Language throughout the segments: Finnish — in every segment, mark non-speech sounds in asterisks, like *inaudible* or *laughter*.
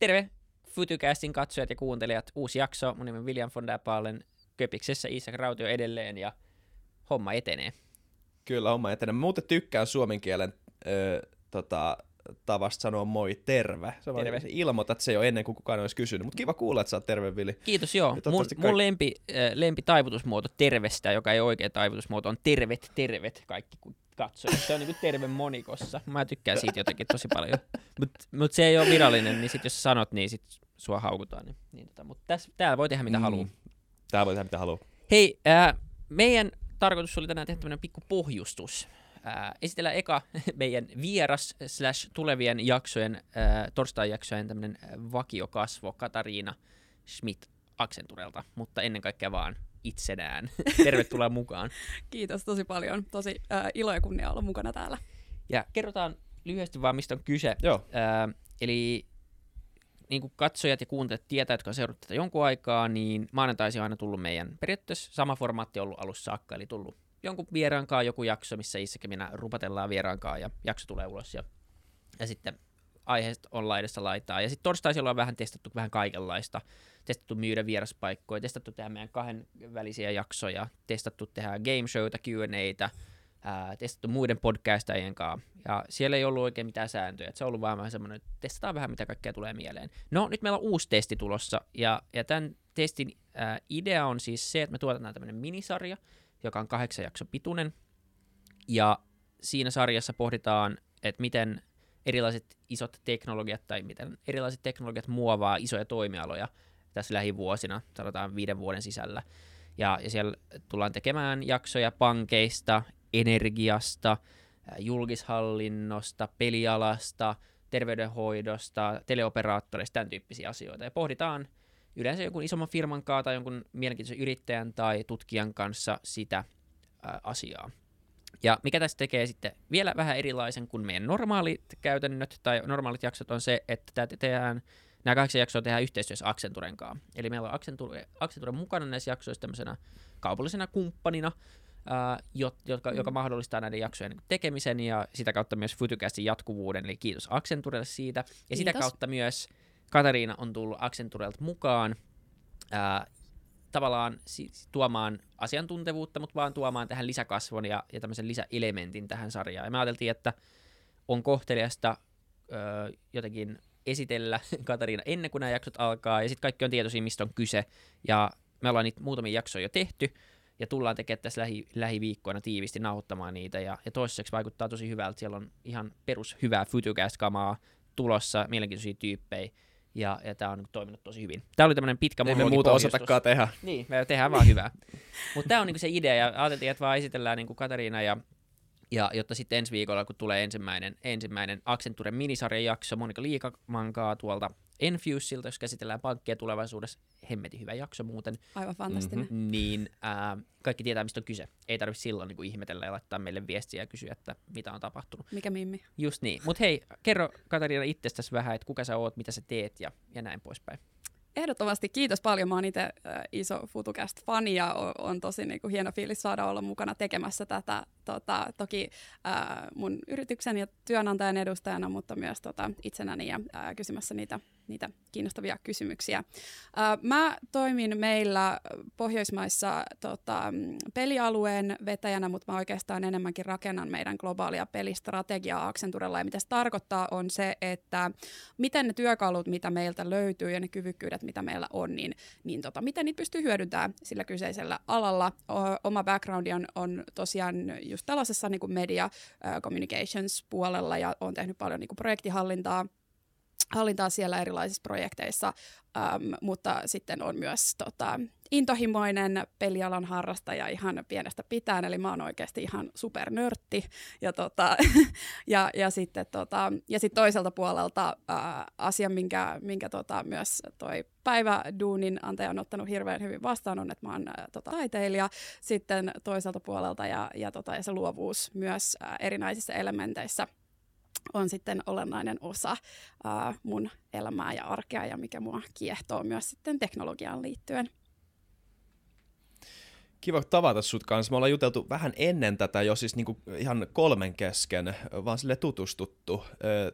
Terve Futucastin katsojat ja kuuntelijat. Uusi jakso. Mun nimi on William von der Paalen. Köpiksessä Isak Rautio edelleen ja homma etenee. Kyllä, homma etenee. Mä muuten tykkään suomen kielen ö, tota, tavasta sanoa moi terve. Se vaan Terve. ilmoitat se jo ennen kuin kukaan olisi kysynyt. Mutta kiva kuulla, että sä oot terve, Vili. Kiitos, joo. Mun, toivottavasti mun lempi, äh, lempi taivutusmuoto tervestä, joka ei ole oikea taivutusmuoto, on tervet, tervet kaikki katsoo. Se on niinku terve monikossa. *laughs* Mä tykkään siitä jotenkin tosi paljon. Mutta mut se ei ole virallinen, niin sit jos sanot, niin sit sua haukutaan. Niin, niin tota, mutta tässä, täällä voi tehdä mitä mm. haluaa. Tää voi tehdä mitä haluaa. Hei, äh, meidän tarkoitus oli tänään tehdä tämmöinen pikku pohjustus. Äh, esitellään eka *laughs* meidän vieras slash tulevien jaksojen, äh, torstai-jaksojen tämmöinen vakiokasvo Katariina Schmidt Accenturelta, mutta ennen kaikkea vaan itsenään. *laughs* Tervetuloa mukaan. Kiitos tosi paljon. Tosi äh, ilo ja kunnia olla mukana täällä. Ja kerrotaan lyhyesti vaan, mistä on kyse. Joo. Ää, eli niin kuin katsojat ja kuuntelijat tietää, jotka on seurannut tätä jonkun aikaa, niin maanantaisin on aina tullut meidän periaatteessa sama formaatti ollut alussa saakka, eli tullut jonkun vieraankaan joku jakso, missä ja minä rupatellaan vieraankaan ja jakso tulee ulos ja, ja sitten aiheesta on laidassa laitaa. Ja sitten torstaisin ollaan vähän testattu vähän kaikenlaista. Testattu myydä vieraspaikkoja, testattu tehdä meidän kahden välisiä jaksoja, testattu tehdä game showta, Q&Atä, ää, testattu muiden podcastajien kanssa. Ja siellä ei ollut oikein mitään sääntöjä. Et se on ollut vaan vähän semmoinen, että testataan vähän mitä kaikkea tulee mieleen. No nyt meillä on uusi testi tulossa. Ja, ja tämän testin ää, idea on siis se, että me tuotetaan tämmöinen minisarja, joka on kahdeksan jakson pituinen. Ja siinä sarjassa pohditaan, että miten erilaiset isot teknologiat tai miten erilaiset teknologiat muovaa isoja toimialoja tässä lähivuosina, sanotaan viiden vuoden sisällä. Ja, ja siellä tullaan tekemään jaksoja pankeista, energiasta, julkishallinnosta, pelialasta, terveydenhoidosta, teleoperaattoreista, tämän tyyppisiä asioita. Ja pohditaan yleensä jonkun isomman firman kanssa tai jonkun mielenkiintoisen yrittäjän tai tutkijan kanssa sitä ää, asiaa. Ja mikä tästä tekee sitten vielä vähän erilaisen kuin meidän normaalit käytännöt tai normaalit jaksot on se, että tämä tehdään, nämä kahdeksan jaksoa tehdään yhteistyössä Accenturen kanssa. Eli meillä on Accenture, Accenture mukana näissä jaksoissa tämmöisenä kaupallisena kumppanina, ää, jot, jotka, joka mahdollistaa näiden jaksojen tekemisen ja sitä kautta myös Futucastin jatkuvuuden, eli kiitos Accenturelle siitä. Ja sitä Kiitos. kautta myös Katariina on tullut Accenturelta mukaan ää, tavallaan tuomaan asiantuntevuutta, mutta vaan tuomaan tähän lisäkasvon ja, ja tämmöisen lisäelementin tähän sarjaan. Ja me ajateltiin, että on kohteliasta ö, jotenkin esitellä *laughs* Katariina ennen kuin nämä jaksot alkaa, ja sitten kaikki on tietoisia, mistä on kyse. Ja me ollaan niitä muutamia jaksoja jo tehty, ja tullaan tekemään tässä lähi, lähiviikkoina tiivisti nauhoittamaan niitä, ja, ja toiseksi vaikuttaa tosi hyvältä. Siellä on ihan perus hyvää Futucast-kamaa tulossa, mielenkiintoisia tyyppejä, ja, ja tämä on toiminut tosi hyvin. Tämä oli tämmöinen pitkä Ei me monologi muuta osatakaan tehdä. Niin, me tehdään vaan hyvää. *laughs* Mutta tämä on niinku se idea, ja ajateltiin, että vaan esitellään niinku Katariina, ja, ja jotta sitten ensi viikolla, kun tulee ensimmäinen, ensimmäinen Accenturen minisarjan jakso Monika Liikamankaa tuolta Enfusilta, jos käsitellään pankkia tulevaisuudessa, hemmetin hyvä jakso muuten, Aivan fantastinen. Mm-hmm. niin ää, kaikki tietää, mistä on kyse. Ei tarvitse silloin niinku ihmetellä ja laittaa meille viestiä ja kysyä, että mitä on tapahtunut. Mikä mimmi? Just niin. Mutta hei, kerro Katariina itsestäsi vähän, että kuka sä oot, mitä sä teet ja, ja näin poispäin. Ehdottomasti kiitos paljon. Mä oon itse äh, iso FutuCast-fani ja on, on tosi niin kuin, hieno fiilis saada olla mukana tekemässä tätä. Tota, toki äh, mun yrityksen ja työnantajan edustajana, mutta myös tota, itsenäni ja äh, kysymässä niitä, niitä kiinnostavia kysymyksiä. Mä toimin meillä Pohjoismaissa tota, pelialueen vetäjänä, mutta mä oikeastaan enemmänkin rakennan meidän globaalia pelistrategiaa Accenturella. Ja mitä se tarkoittaa on se, että miten ne työkalut, mitä meiltä löytyy ja ne kyvykkyydet, mitä meillä on, niin, niin tota, miten niitä pystyy hyödyntämään sillä kyseisellä alalla. Oma backgroundi on, on tosiaan just tällaisessa niin kuin media communications puolella ja olen tehnyt paljon niin kuin projektihallintaa hallintaa siellä erilaisissa projekteissa, äm, mutta sitten on myös tota, intohimoinen pelialan harrastaja ihan pienestä pitäen, eli mä oon oikeasti ihan supernörtti. Ja, tota, *laughs* ja, ja sitten tota, ja sit toiselta puolelta ää, asia, minkä, minkä tota, myös toi päiväduunin antaja on ottanut hirveän hyvin vastaan, on, että mä oon ää, tota, taiteilija sitten toiselta puolelta ja, ja, tota, ja se luovuus myös ää, erinäisissä elementeissä on sitten olennainen osa ää, mun elämää ja arkea ja mikä mua kiehtoo myös sitten teknologiaan liittyen. Kiva tavata sut kanssa. Me ollaan juteltu vähän ennen tätä jo siis niinku ihan kolmen kesken, vaan sille tutustuttu.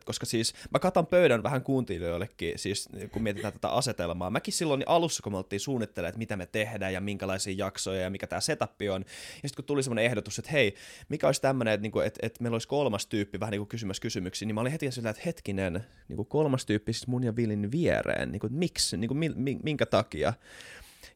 koska siis mä katan pöydän vähän kuuntelijoillekin, siis kun mietitään tätä asetelmaa. Mäkin silloin alussa, kun me oltiin suunnittelemaan, että mitä me tehdään ja minkälaisia jaksoja ja mikä tämä setup on. Ja sitten kun tuli semmoinen ehdotus, että hei, mikä olisi tämmöinen, että, niinku, että, että meillä olisi kolmas tyyppi vähän niin kuin kysymässä kysymyksiä, niin mä olin heti sillä, että hetkinen, niin kuin kolmas tyyppi siis mun ja Villin viereen, niin kuin, miksi, niin kuin, minkä takia.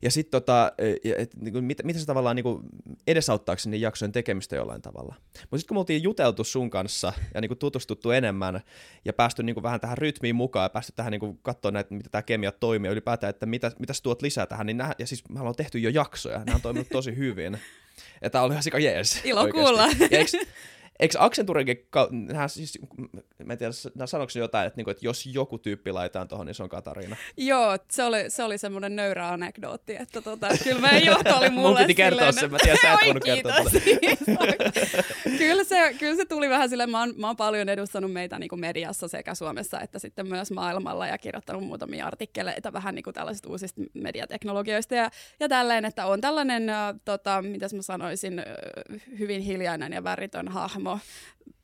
Ja sitten tota, et, niinku, mit, miten se tavallaan niinku, edesauttaako sinne jaksojen tekemistä jollain tavalla. Mutta sitten kun me oltiin juteltu sun kanssa ja niinku, tutustuttu enemmän ja päästy niinku, vähän tähän rytmiin mukaan ja päästy tähän niinku, katsoa näitä, mitä tämä kemia toimii ja ylipäätään, että mitä, mitä sä tuot lisää tähän, niin nää, ja siis me ollaan tehty jo jaksoja, nämä on toiminut tosi hyvin. Ja tää oli ihan sika jees. Ilo oikeasti. kuulla. Ja eikö, *laughs* Eikö Accenturenkin, siis, mä en tiedä, sanoiko jotain, että, niinku, että jos joku tyyppi laitetaan tuohon, niin se on Katariina. Joo, se oli, se oli semmoinen nöyrä anekdootti, että tota, kyllä meidän johto oli *laughs* mulle Mun piti kertoa sen, mä tiedän, sä et *laughs* voinut kertoa kyllä, se, kyllä se tuli vähän silleen, mä oon, mä oon paljon edustanut meitä niin kuin mediassa sekä Suomessa että sitten myös maailmalla ja kirjoittanut muutamia artikkeleita vähän niin kuin tällaisista uusista mediateknologioista ja, ja tälleen, että on tällainen, äh, tota, mitäs mä sanoisin, hyvin hiljainen ja väritön hahmo, hahmo,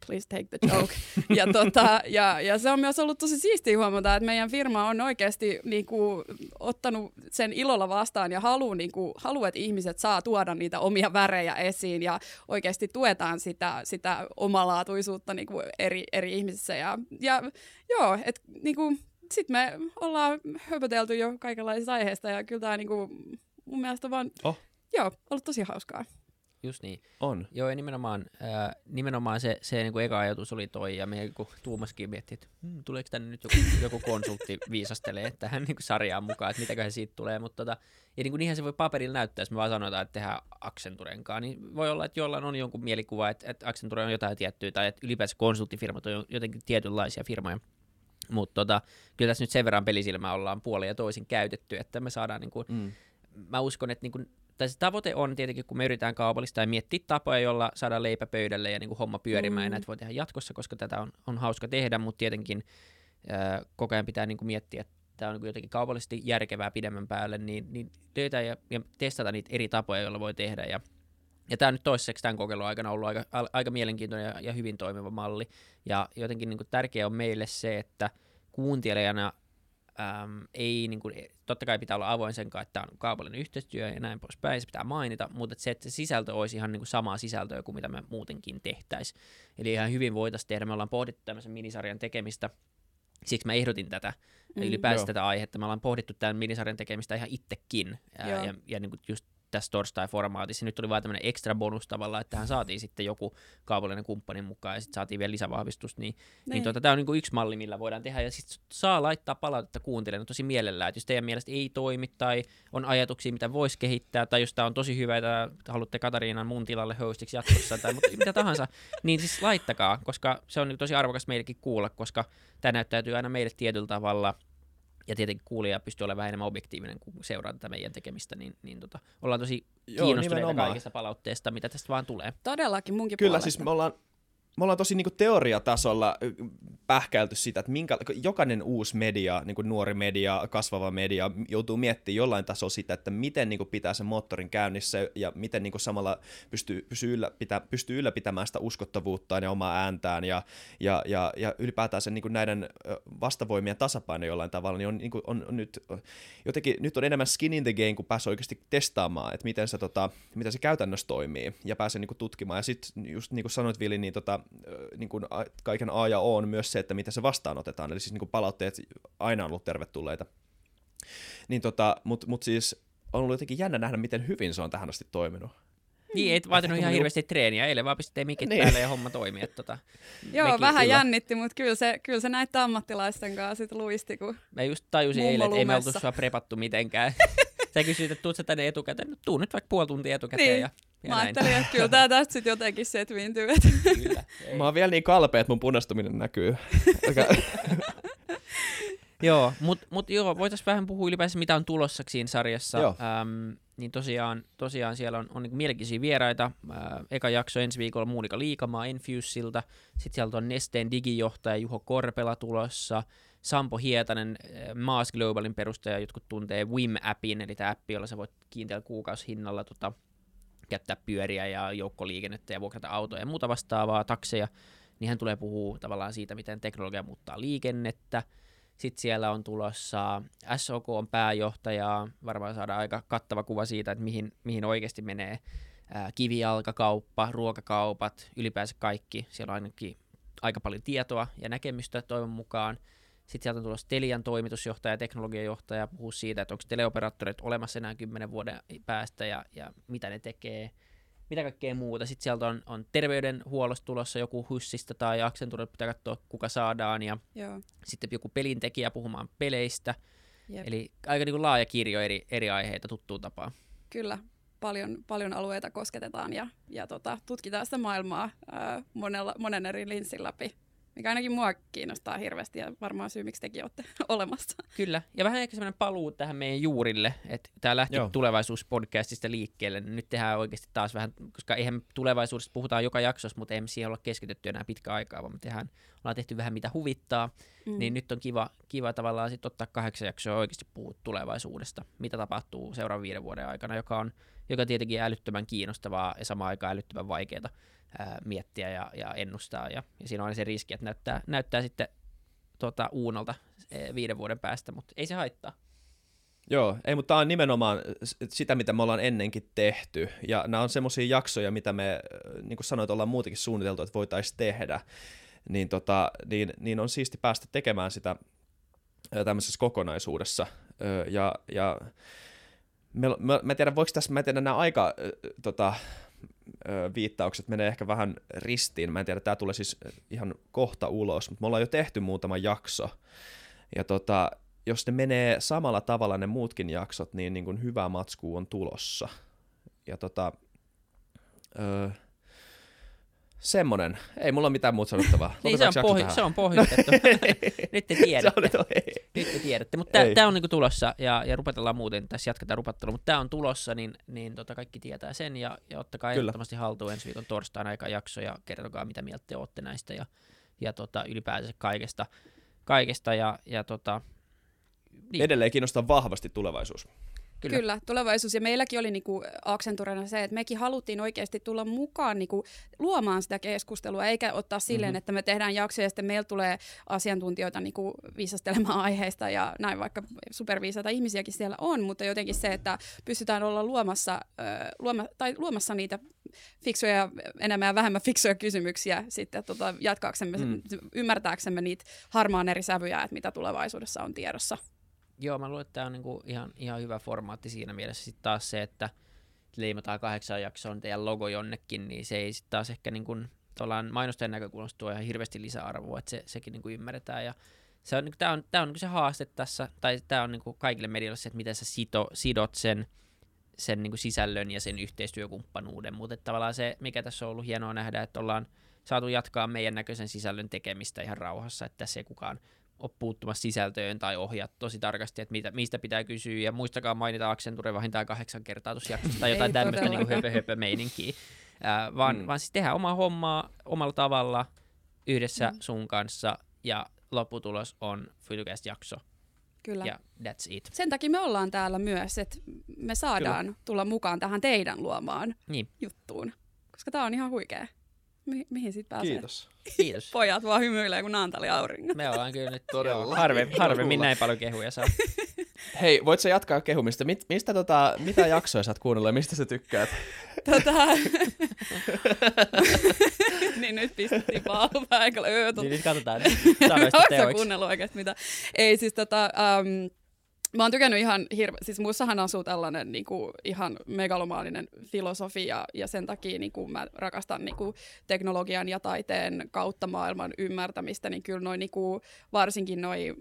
please take the joke. ja, tota, ja, ja se on myös ollut tosi siistiä huomata, että meidän firma on oikeasti niin kuin, ottanut sen ilolla vastaan ja haluaa, niin kuin, halu, että ihmiset saa tuoda niitä omia värejä esiin ja oikeasti tuetaan sitä, sitä omalaatuisuutta niin kuin eri, eri ihmisissä. Ja, ja joo, että niin kuin, sitten me ollaan höpötelty jo kaikenlaisista aiheista ja kyllä tämä niin kuin, mun mielestä vaan, oh. joo, ollut tosi hauskaa. Just niin. On. Joo, ja nimenomaan, äh, nimenomaan se, se niin kuin eka ajatus oli toi, ja me kun Tuumaskin mietti, että hmm, tuleeko tänne nyt joku, *laughs* joku konsultti viisastelee tähän niin kuin sarjaan mukaan, että mitäköhän siitä tulee, mutta tota, ja niin kuin niinhän se voi paperilla näyttää, jos me vaan sanotaan, että tehdään Accenturenkaan, niin voi olla, että jollain on jonkun mielikuva, että, että Accenture on jotain tiettyä, tai että ylipäänsä konsulttifirmat on jotenkin tietynlaisia firmoja. Mutta tota, kyllä tässä nyt sen verran pelisilmää ollaan puoli ja toisin käytetty, että me saadaan, niin kuin, mm. mä uskon, että niin kuin, tai se tavoite on tietenkin, kun me yritetään kaupallista ja miettiä tapoja, jolla saada leipä pöydälle ja niin kuin homma pyörimään, mm. ja näitä voi tehdä jatkossa, koska tätä on, on hauska tehdä, mutta tietenkin ää, koko ajan pitää niin kuin miettiä, että tämä on niin jotenkin kaupallisesti järkevää pidemmän päälle, niin, niin löytää ja, ja testata niitä eri tapoja, joilla voi tehdä, ja ja tämä on nyt toiseksi tämän kokeilun aikana ollut aika, aika mielenkiintoinen ja, ja hyvin toimiva malli. Ja jotenkin niin kuin tärkeää on meille se, että kuuntelijana äm, ei, niin kuin, totta kai pitää olla avoin sen kanssa, että tämä on kaupallinen yhteistyö ja näin poispäin, se pitää mainita, mutta että se, että se sisältö olisi ihan niin kuin samaa sisältöä kuin mitä me muutenkin tehtäisiin. Eli ihan hyvin voitaisiin tehdä, me ollaan pohdittu tämmöisen minisarjan tekemistä, siksi mä ehdotin tätä, mm, ylipäänsä joo. tätä aihetta, me ollaan pohdittu tämän minisarjan tekemistä ihan itsekin, ja, ja, ja niin kuin just tässä torstai-formaatissa. Nyt tuli vain tämmöinen ekstra bonus tavallaan, että tähän saatiin sitten joku kaupallinen kumppani mukaan ja sitten saatiin vielä lisävahvistus. Niin, niin. niin tuota, tämä on niin kuin yksi malli, millä voidaan tehdä ja sitten saa laittaa palautetta kuuntelijan tosi mielellään. Että jos teidän mielestä ei toimi tai on ajatuksia, mitä voisi kehittää tai jos tämä on tosi hyvä, että haluatte Katariinan mun tilalle hostiksi jatkossa tai mutta mitä tahansa, *laughs* niin siis laittakaa, koska se on niin tosi arvokas meillekin kuulla, koska tämä näyttäytyy aina meille tietyllä tavalla – ja tietenkin kuulija pystyy olemaan vähän enemmän objektiivinen, kun seuraa tätä meidän tekemistä, niin, niin tota, ollaan tosi kiinnostuneita kaikista palautteesta, mitä tästä vaan tulee. Todellakin munkin Kyllä, puolesta. siis me ollaan me ollaan tosi niin kuin teoriatasolla pähkäilty sitä, että minkä, jokainen uusi media, niin kuin nuori media, kasvava media, joutuu miettimään jollain tasolla sitä, että miten niin kuin pitää sen moottorin käynnissä ja miten niin kuin samalla pystyy, pystyy, ylläpitä, pystyy ylläpitämään sitä uskottavuuttaan ja omaa ääntään ja, ja, ja, ja ylipäätään sen niin kuin näiden vastavoimien tasapaino jollain tavalla, niin on, niin kuin, on, on nyt, jotenkin, nyt on enemmän skin in the game, kun pääsee oikeasti testaamaan, että miten se, tota, miten se käytännössä toimii ja pääsee niin kuin tutkimaan. Ja sitten just niin kuin sanoit Vili, niin tota, niin kuin kaiken A ja O on myös se, että miten se vastaanotetaan. Eli siis niin kuin palautteet aina on ollut tervetulleita. Niin tota, Mutta mut siis on ollut jotenkin jännä nähdä, miten hyvin se on tähän asti toiminut. Niin, ei vaatinut ihan hirveästi treeniä. Eilen vaan pistettiin mikit niin. päälle ja homma toimii. Että tota, *laughs* Joo, vähän kyllä. jännitti, mutta kyllä se, kyllä se näitä ammattilaisten kanssa sit luisti, kun Mä just tajusin eilen, että ei me oltu sua prepattu mitenkään. *laughs* Sä kysyit, että tuut sä tänne etukäteen. No, tuu nyt vaikka puoli tuntia etukäteen niin. ja ja Mä ajattelin, että kyllä tää tästä sitten jotenkin setviintyy. Kyllä. Mä oon vielä niin kalpea, että mun punastuminen näkyy. *laughs* joo, mutta mut joo, voitaisiin vähän puhua ylipäänsä, mitä on tulossa siinä sarjassa. Joo. Ähm, niin tosiaan, tosiaan siellä on, on niin mielenkiintoisia vieraita. Äh, eka jakso ensi viikolla Muunika Liikamaa Enfusilta. Sitten sieltä on Nesteen digijohtaja Juho Korpela tulossa. Sampo Hietanen, äh, Maas Globalin perustaja, jotkut tuntee Wim-appin, eli tämä appi, jolla sä voit kiinteällä kuukausihinnalla tota, käyttää pyöriä ja joukkoliikennettä ja vuokrata autoja ja muuta vastaavaa, takseja, niin hän tulee puhua tavallaan siitä, miten teknologia muuttaa liikennettä. Sitten siellä on tulossa SOK on pääjohtaja, varmaan saadaan aika kattava kuva siitä, että mihin, mihin oikeasti menee kivijalkakauppa, ruokakaupat, ylipäänsä kaikki. Siellä on ainakin aika paljon tietoa ja näkemystä toivon mukaan. Sitten sieltä on tulossa Telian toimitusjohtaja ja teknologiajohtaja puhuu siitä, että onko teleoperaattorit olemassa enää kymmenen vuoden päästä ja, ja mitä ne tekee, mitä kaikkea muuta. Sitten sieltä on, on terveydenhuollosta tulossa joku hyssistä tai Accenture, pitää katsoa kuka saadaan ja Joo. sitten joku pelintekijä puhumaan peleistä. Jep. Eli aika niin kuin laaja kirjo eri, eri aiheita tuttuun tapaan. Kyllä, paljon, paljon alueita kosketetaan ja, ja tota, tutkitaan sitä maailmaa ää, monella, monen eri linssin läpi, mikä ainakin mua kiinnostaa hirveästi ja varmaan syy, miksi tekin olette *laughs* olemassa. Kyllä, ja vähän ehkä semmoinen paluu tähän meidän juurille, että tämä lähti Joo. tulevaisuuspodcastista liikkeelle, niin nyt tehdään oikeasti taas vähän, koska eihän tulevaisuudesta puhutaan joka jaksossa, mutta emme siihen olla keskitytty enää pitkä aikaa, vaan me tehdään, ollaan tehty vähän mitä huvittaa, mm. niin nyt on kiva, kiva tavallaan sitten ottaa kahdeksan jaksoa ja oikeasti puhua tulevaisuudesta, mitä tapahtuu seuraavan viiden vuoden aikana, joka on joka tietenkin älyttömän kiinnostavaa ja samaan aikaan älyttömän vaikeaa ää, miettiä ja, ja ennustaa. Ja, ja siinä on aina se riski, että näyttää, näyttää sitten tota, uunolta viiden vuoden päästä, mutta ei se haittaa. Joo, ei, mutta tämä on nimenomaan sitä, mitä me ollaan ennenkin tehty. Ja nämä on semmoisia jaksoja, mitä me, niin kuin sanoit, ollaan muutenkin suunniteltu, että voitaisiin tehdä. Niin, tota, niin, niin on siisti päästä tekemään sitä tämmöisessä kokonaisuudessa. Ja, ja me, me, mä en tiedä, voiko tässä, mä en tiedä, nämä aika ö, tota, viittaukset menee ehkä vähän ristiin. Mä en tiedä, tämä tulee siis ihan kohta ulos, mutta me ollaan jo tehty muutama jakso. Ja tota, jos ne menee samalla tavalla ne muutkin jaksot, niin, niin kuin hyvä matskuu on tulossa. Ja tota, öö, semmonen. Ei mulla mitään muuta sanottavaa. Niin, se on, pohj- se on pohjustettu. *laughs* *laughs* nyt te tiedätte. toi. Nyt te tiedätte. Mutta tämä on niinku tulossa, ja, ja rupetellaan muuten, tässä jatketaan rupattelua, mutta tämä on tulossa, niin, niin tota kaikki tietää sen, ja, ja ottakaa Kyllä. ehdottomasti haltuun ensi viikon torstaina aika jakso, ja kertokaa, mitä mieltä te olette näistä, ja, ja tota, ylipäänsä kaikesta, kaikesta ja, ja tota, Niin. Edelleen kiinnostaa vahvasti tulevaisuus. Kyllä. Kyllä. Tulevaisuus. Ja meilläkin oli niinku Accenturena se, että mekin haluttiin oikeasti tulla mukaan niinku luomaan sitä keskustelua, eikä ottaa silleen, mm-hmm. että me tehdään jaksoja ja sitten meillä tulee asiantuntijoita niinku viisastelemaan *laughs* aiheista ja näin, vaikka superviisaita ihmisiäkin siellä on, mutta jotenkin se, että pystytään olla luomassa, luoma, tai luomassa niitä fiksuja, enemmän ja vähemmän fiksuja kysymyksiä sitten tota, jatkaaksemme, Mm. mm. ymmärtääksemme niitä harmaan eri sävyjä, että mitä tulevaisuudessa on tiedossa. Joo, mä luulen, että tämä on niinku ihan, ihan hyvä formaatti siinä mielessä. Sitten taas se, että leimataan kahdeksan jaksoon teidän logo jonnekin, niin se ei sitten taas ehkä niinku, mainostajan näkökulmasta tuo ihan hirveästi lisäarvoa, että se, sekin niinku ymmärretään. Ja se on, niinku, tämä on, tää on niinku se haaste tässä, tai tämä on niinku kaikille medioille se, että miten sä sito, sidot sen, sen niinku sisällön ja sen yhteistyökumppanuuden. Mutta tavallaan se, mikä tässä on ollut hienoa nähdä, että ollaan saatu jatkaa meidän näköisen sisällön tekemistä ihan rauhassa, että tässä ei kukaan ole puuttumassa sisältöön tai ohjaa tosi tarkasti, että mitä, mistä pitää kysyä. Ja muistakaa mainita Accenture vähintään kahdeksan kertaa tuossa jaksossa tai jotain tämmöistä niin höpö, höpö meininkiä. Ää, vaan, Mm. vaan siis tehdään omaa hommaa omalla tavalla yhdessä Mm. sun kanssa ja lopputulos on Fytycast-jakso Kyllä. ja that's it. Sen takia me ollaan täällä myös, että me saadaan Kyllä. tulla mukaan tähän teidän luomaan Niin, juttuun. Koska tää on ihan huikea. Mi- mihin sit pääsee? Kiitos. kiitos. Pojat vaan hymyilee, kun Naantali auringot. Me ollaan kyllä nyt Todella. harve, harvemmin näin paljon kehuja saa. *laughs* Hei, voit sä jatkaa kehumista? Mit, mistä tota, mitä jaksoja sä oot kuunnellut ja mistä sä tykkäät? tota... *laughs* *laughs* niin nyt pistettiin eikä ole öö, niin nyt katsotaan Oletko sä kuunnellut oikeasti mitä? Ei siis tota, um, mä oon tykännyt ihan hirve, siis muissahan asuu tällainen niinku, ihan megalomaalinen filosofia ja sen takia niinku, mä rakastan niinku, teknologian ja taiteen kautta maailman ymmärtämistä, niin kyllä noin niinku, varsinkin noin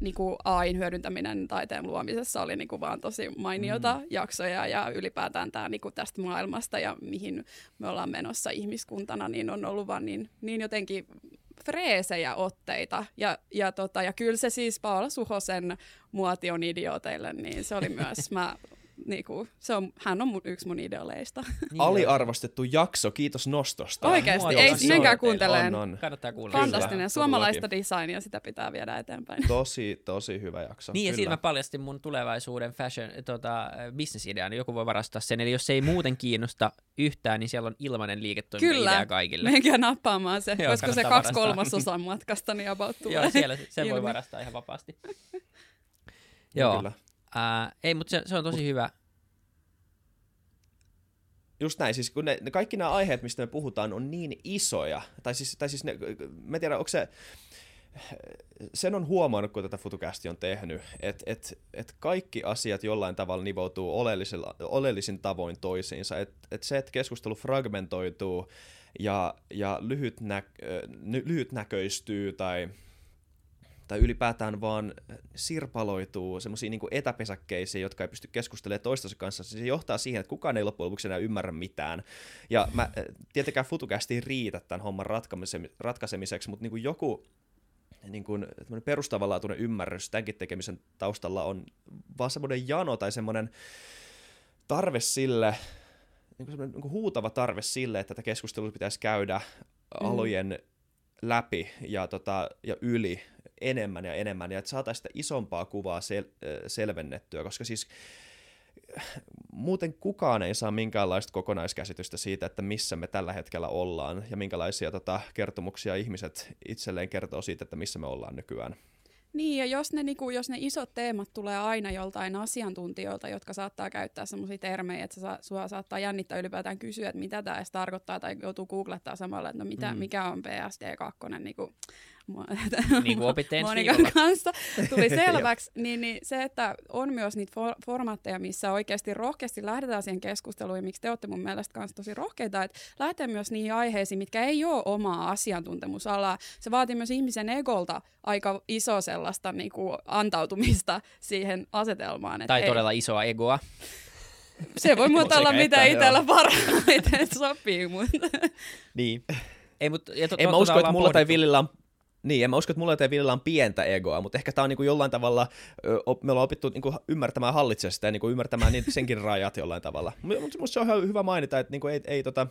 niinku, AIn hyödyntäminen taiteen luomisessa oli niinku, vaan tosi mainiota mm. jaksoja ja ylipäätään tämä niinku, tästä maailmasta ja mihin me ollaan menossa ihmiskuntana, niin on ollut vaan niin, niin jotenkin freesejä otteita. Ja, ja, tota, ja kyllä se siis Paula Suhosen muoti on idioteille, niin se oli myös, mä niinku, se on, hän on mun, yksi mun ideoleista. *laughs* Niin Aliarvostettu jakso, kiitos nostosta. Oikeasti, Mua ei menkää kuunteleen. On, on. Kannattaa kuulla. Kyllä. Fantastinen, todellakin. suomalaista designia, sitä pitää viedä eteenpäin. *laughs* Tosi, tosi hyvä jakso. Niin, ja Kyllä. siinä mä paljastin mun tulevaisuuden fashion, tota, business-idean, niin joku voi varastaa sen. Eli jos se ei muuten kiinnosta yhtään, niin siellä on ilmainen liiketoiminta-idea Kyllä, kaikille. menkää nappaamaan se, Joo, koska se kaksi varastaa. kolmasosaa matkasta niin about tulee. Joo, siellä se- sen voi varastaa ihan vapaasti. Joo, Kyllä. Ää, ei, mutta se, se on tosi hyvä. Just näin, siis kun ne, ne kaikki nämä aiheet, mistä me puhutaan, on niin isoja, tai siis, tai siis ne, mä en tiedä, onko se, sen on huomannut, kun tätä FutuCasti on tehnyt, että et, et kaikki asiat jollain tavalla nivoutuu oleellisin tavoin toisiinsa, että et se, että keskustelu fragmentoituu ja, ja lyhyt nä, ny, lyhytnäköistyy tai tai ylipäätään vaan sirpaloituu semmoisiin niin etäpesäkkeisiin, jotka ei pysty keskustelemaan toistensa kanssa. Se johtaa siihen, että kukaan ei loppujen lopuksi enää ymmärrä mitään. Ja mä, äh, tietenkään FutuCast ei riitä tämän homman ratkaisemi- ratkaisemiseksi, mutta niin kuin joku niin kuin, perustavanlaatuinen ymmärrys tämänkin tekemisen taustalla on vaan semmoinen jano tai semmoinen tarve sille, niin kuin semmoinen niin kuin huutava tarve sille, että tätä keskustelua pitäisi käydä Mm. alojen läpi ja, tota, ja yli enemmän ja enemmän, ja että saataisiin sitä isompaa kuvaa sel- selvennettyä, koska siis äh, muuten kukaan ei saa minkäänlaista kokonaiskäsitystä siitä, että missä me tällä hetkellä ollaan, ja minkälaisia tota, kertomuksia ihmiset itselleen kertoo siitä, että missä me ollaan nykyään. Niin, ja jos ne, niinku, jos ne isot teemat tulee aina joltain asiantuntijoilta, jotka saattaa käyttää semmoisia termejä, että saa, sua saattaa jännittää ylipäätään kysyä, että mitä tämä edes tarkoittaa, tai joutuu googlettaa samalla, että no mitä, mm. mikä on PSD2, niinku, *laughs* Niin kuin Monikan viikolla. kanssa tuli *laughs* selväksi, niin, niin se, että on myös niitä for- formaatteja, missä oikeasti rohkeasti lähdetään siihen keskusteluun, ja miksi te olette mun mielestä kanssa tosi rohkeita, että lähtee myös niihin aiheisiin, mitkä ei ole omaa asiantuntemusalaa. Se vaatii myös ihmisen egolta aika iso sellaista niin kuin, antautumista siihen asetelmaan. että Tai ei- todella isoa egoa. Se voi muuta olla mitä että, itsellä parhaiten *laughs* sopii, mutta Niin. Ei, mutta, ja to, En to- mä usko, että mulla tai pohdittu. Villillä on niin, en mä usko, että mulla tai Villillä on pientä egoa, mutta ehkä tämä on niinku jollain tavalla, me ollaan opittu niinku ymmärtämään hallitsemaan sitä ja niinku ymmärtämään niitä, senkin *laughs* rajat jollain tavalla. Mutta musta se on hyvä mainita, että niinku ei, ei tota,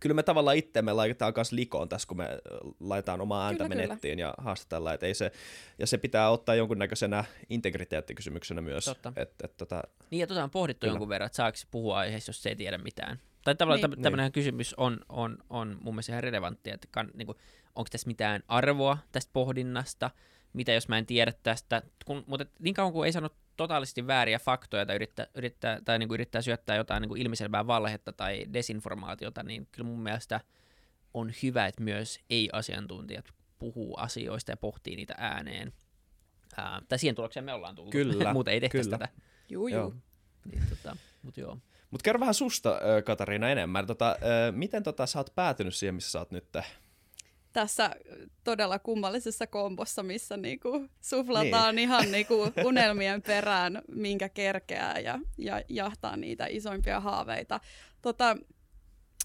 kyllä me tavallaan itseemme laitetaan myös likoon tässä, kun me laitetaan omaa ääntä Kyllä, kyllä. nettiin ja haastatellaan, että ei se, ja se pitää ottaa jonkunnäköisenä integriteettikysymyksenä myös. Totta. Et, et, tota, Niin, ja tota on pohdittu Kyllä. jonkun verran, että saako puhua aiheesta, jos se ei tiedä mitään. Tai tavallaan Niin. niin. tämmöinen kysymys on, on, on mun mielestä ihan relevantti, että kan, niin kuin, onko tässä mitään arvoa tästä pohdinnasta, mitä jos mä en tiedä tästä, kun, mutta niin kauan kuin ei sano totaalisesti vääriä faktoja tai yrittää, yrittää, tai niin kuin yrittää syöttää jotain niin kuin ilmiselvää valhetta tai desinformaatiota, niin kyllä mun mielestä on hyvä, että myös ei-asiantuntijat puhuu asioista ja pohtii niitä ääneen. Ää, tai siihen tulokseen me ollaan tullut. Kyllä, *laughs* Muuten ei tehtäisi kyllä. tätä. juu, Joo. juu. Niin, tota, mut joo. Mutta kerro vähän susta, Katariina, enemmän. Tota, ö, miten tota, sä oot päätynyt siihen, missä sä oot nyt? Tässä todella kummallisessa kombossa, missä niinku suflataan niin. ihan niinku *laughs* unelmien perään, minkä kerkeää ja, ja jahtaa niitä isoimpia haaveita. Tota,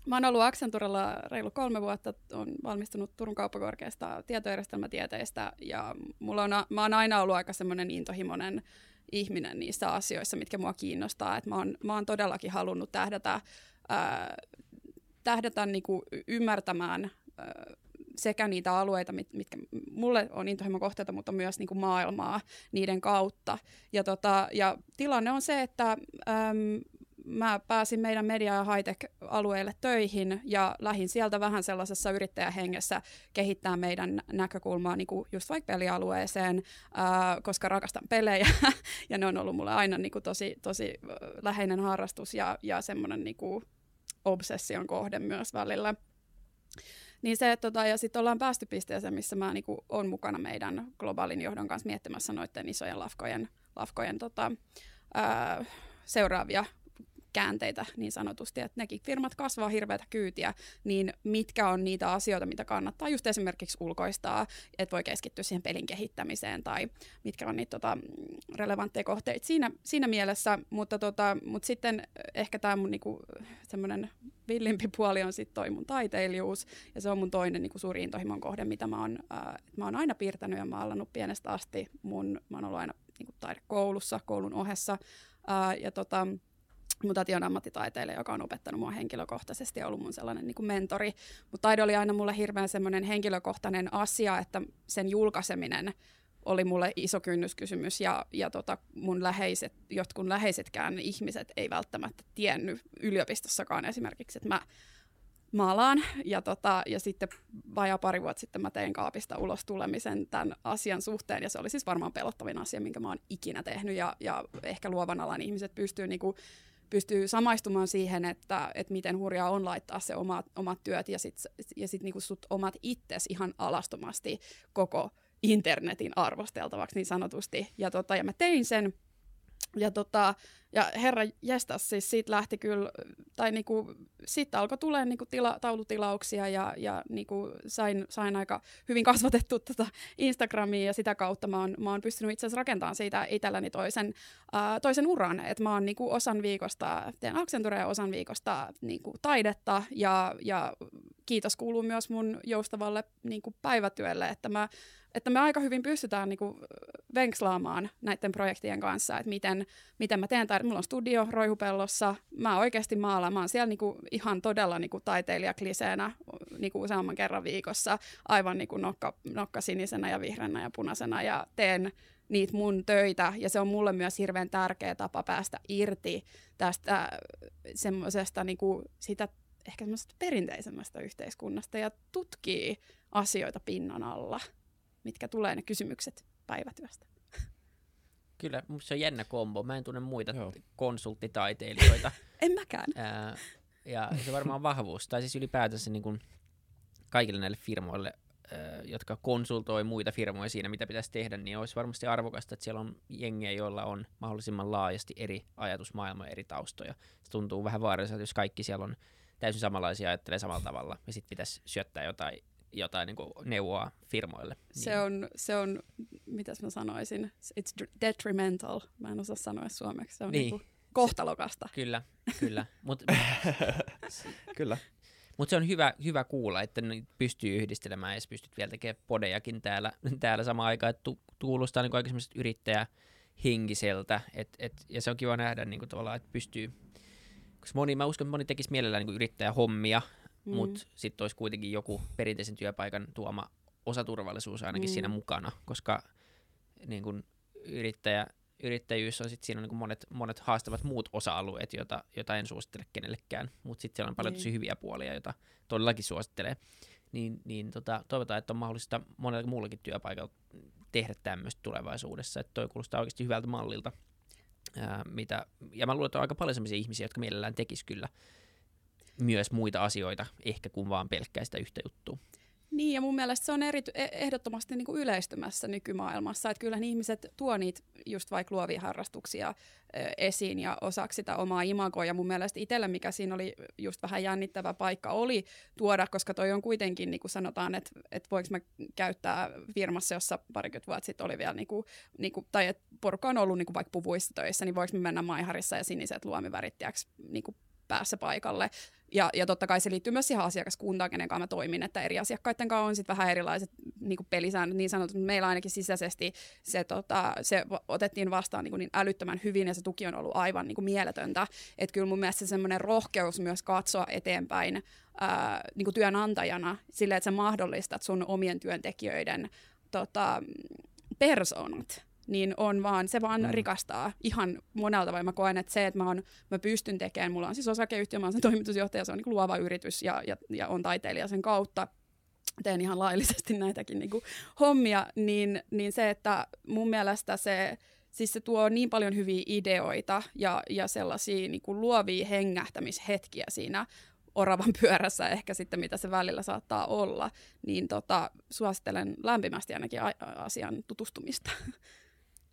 mä oon ollut Accenturella reilu kolme vuotta, on valmistunut Turun kauppakorkeasta tietojärjestelmätieteistä ja mulla on, mä oon aina ollut aika semmoinen intohimoinen ihminen niissä asioissa, mitkä mua kiinnostaa. Et mä, oon, mä oon todellakin halunnut tähdätä, ää, tähdätä niinku ymmärtämään ää, sekä niitä alueita, mit, mitkä mulle on intohimon kohteita, mutta myös niin kuin maailmaa niiden kautta. Ja, tota, ja tilanne on se, että äm, mä pääsin meidän media- ja high-tech-alueelle töihin ja lähdin sieltä vähän sellaisessa yrittäjähengessä kehittää meidän näkökulmaa niin kuin just vaikka pelialueeseen, ää, koska rakastan pelejä *laughs* ja ne on ollut mulle aina niin kuin tosi, tosi läheinen harrastus ja, ja semmoinen niin kuin obsession kohde myös välillä. Niin se, tota, ja sitten ollaan päästy pisteeseen, missä mä niinku, on mukana meidän globaalin johdon kanssa miettimässä noiden isojen lafkojen, lafkojen tota, ää, seuraavia käänteitä niin sanotusti, että nekin firmat kasvaa hirveätä kyytiä, niin mitkä on niitä asioita, mitä kannattaa just esimerkiksi ulkoistaa, että voi keskittyä siihen pelin kehittämiseen tai mitkä on niitä tota, relevantteja kohteita siinä, siinä mielessä, mutta, tota, mutta sitten ehkä tämä mun niinku, semmoinen villimpi puoli on sitten toi mun taiteilijuus, ja se on mun toinen niinku, suuri intohimon kohde, mitä mä oon, ää, mä oon aina piirtänyt ja maalannut pienestä asti. Mun, mä oon ollut aina niinku, taidekoulussa, koulun ohessa, Ää, ja tota, mun tati on ammattitaiteilija, joka on opettanut mua henkilökohtaisesti ja ollut mun sellainen niin kuin mentori. Mutta taide oli aina mulle hirveän semmoinen henkilökohtainen asia, että sen julkaiseminen oli mulle iso kynnyskysymys ja, ja tota mun läheiset, jotkun läheisetkään ihmiset ei välttämättä tiennyt yliopistossakaan esimerkiksi, että mä maalaan. Ja, tota, ja sitten vajaa pari vuotta sitten mä tein kaapista ulos tulemisen tämän asian suhteen. Ja se oli siis varmaan pelottavin asia, minkä mä oon ikinä tehnyt. Ja, ja ehkä luovan alan ihmiset pystyy niinku, pystyy samaistumaan siihen, että, että miten hurjaa on laittaa se omat, omat työt ja sitten ja sit niinku sut omat itses ihan alastomasti koko internetin arvosteltavaksi niin sanotusti. Ja, tota, ja mä tein sen, ja, tota, ja herra jestas, siis siitä lähti kyllä, tai niinku, siitä alkoi tulee niinku tila, taulutilauksia ja, ja niinku sain, sain aika hyvin kasvatettu tota Instagramia ja sitä kautta mä oon, mä oon pystynyt itse asiassa rakentamaan siitä itselläni toisen, ää, toisen uran, että mä oon niinku osan viikosta, teen Accenturea osan viikosta niinku taidetta ja, ja kiitos kuuluu myös mun joustavalle niinku päivätyölle, että mä että me aika hyvin pystytään niinku venkslaamaan näiden projektien kanssa, että miten, miten mä teen, tai mulla on studio Roihupellossa, mä oikeasti maalaan, mä oon siellä niinku ihan todella niinku taiteilijakliseenä niinku useamman kerran viikossa, aivan niinku nokka, nokka sinisenä ja vihreänä ja punaisena, ja teen niitä mun töitä, ja se on mulle myös hirveän tärkeä tapa päästä irti tästä semmoisesta niinku sitä ehkä semmoisesta perinteisemmästä yhteiskunnasta ja tutkii asioita pinnan alla mitkä tulee ne kysymykset päivätyöstä. Kyllä, se on jännä kombo. Mä en tunne muita Joo. konsulttitaiteilijoita. *laughs* en mäkään. Ää, ja se varmaan vahvuus. Tai siis ylipäätänsä niin kuin kaikille näille firmoille, ää, jotka konsultoi muita firmoja siinä, mitä pitäisi tehdä, niin olisi varmasti arvokasta, että siellä on jengejä, joilla on mahdollisimman laajasti eri ajatusmaailmoja, eri taustoja. Se tuntuu vähän vaaralliselta, jos kaikki siellä on täysin samanlaisia ajattelee samalla tavalla, ja sitten pitäisi syöttää jotain jotain niin kuin neuvoa firmoille. Se, niin. on, se on, mitäs mä sanoisin, it's detrimental. Mä en osaa sanoa suomeksi. Se on niin. niin kohtalokasta. Kyllä, kyllä. Mut, *laughs* kyllä. Mutta se on hyvä, hyvä kuulla, että pystyy yhdistelemään ja pystyt vielä tekemään podejakin täällä, täällä samaan aikaan, että tu, kuulostaa niin aika yrittäjähenkiseltä, et, et, ja se on kiva nähdä niin kuin tavallaan, että pystyy, koska moni, mä uskon, että moni tekisi mielellään niin yrittäjähommia, mm. mutta sitten olisi kuitenkin joku perinteisen työpaikan tuoma osaturvallisuus ainakin mm. siinä mukana, koska niin kun yrittäjä, yrittäjyys on sitten siinä niin monet, monet haastavat muut osa-alueet, joita, jota en suosittele kenellekään, mutta sitten siellä on paljon mm. tosi hyviä puolia, joita todellakin suosittelee. Niin, niin tota, toivotaan, että on mahdollista monella muullakin työpaikalla tehdä tämmöistä tulevaisuudessa, että toi kuulostaa oikeasti hyvältä mallilta. Ää, mitä, ja mä luulen, että on aika paljon sellaisia ihmisiä, jotka mielellään tekis kyllä myös muita asioita, ehkä kuin vaan pelkkää sitä yhtä juttua. Niin, ja mun mielestä se on eri, e- ehdottomasti niin kuin yleistymässä nykymaailmassa, että kyllähän ihmiset tuo niitä just vaikka luovia harrastuksia esiin ja osaksi sitä omaa imagoa, ja mun mielestä itsellä, mikä siinä oli just vähän jännittävä paikka, oli tuoda, koska toi on kuitenkin, niin kuin sanotaan, että, että voiko mä käyttää firmassa, jossa parikymmentä vuotta sitten oli vielä, niin kuin, niin kuin, tai että porukka on ollut niin kuin vaikka puvuissa töissä, niin voiko mä mennä Maiharissa ja siniset luomivärit, niin kuin päässä paikalle. Ja, ja totta kai se liittyy myös siihen asiakaskuntaan, kenen kanssa mä toimin, että eri asiakkaiden kanssa on sitten vähän erilaiset niin kuin pelisäännöt, niin sanotut, meillä ainakin sisäisesti se, tota, se otettiin vastaan niin, kuin niin älyttömän hyvin ja se tuki on ollut aivan niin kuin mieletöntä. Että kyllä mun mielestä se semmoinen rohkeus myös katsoa eteenpäin ää, niin kuin työnantajana silleen, että sä mahdollistat sun omien työntekijöiden tota, persoonat niin on vaan, se vaan mm. rikastaa ihan monelta, vai mä koen, että se, että mä, on, mä pystyn tekemään, mulla on siis osakeyhtiö, mä oon sen toimitusjohtaja, se on niin luova yritys ja, ja, ja on taiteilija sen kautta, teen ihan laillisesti näitäkin niin kuin hommia, niin, niin se, että mun mielestä se, siis se tuo niin paljon hyviä ideoita ja, ja sellaisia niin kuin luovia hengähtämishetkiä siinä oravan pyörässä ehkä sitten, mitä se välillä saattaa olla, niin tota, suosittelen lämpimästi ainakin asian tutustumista. *laughs*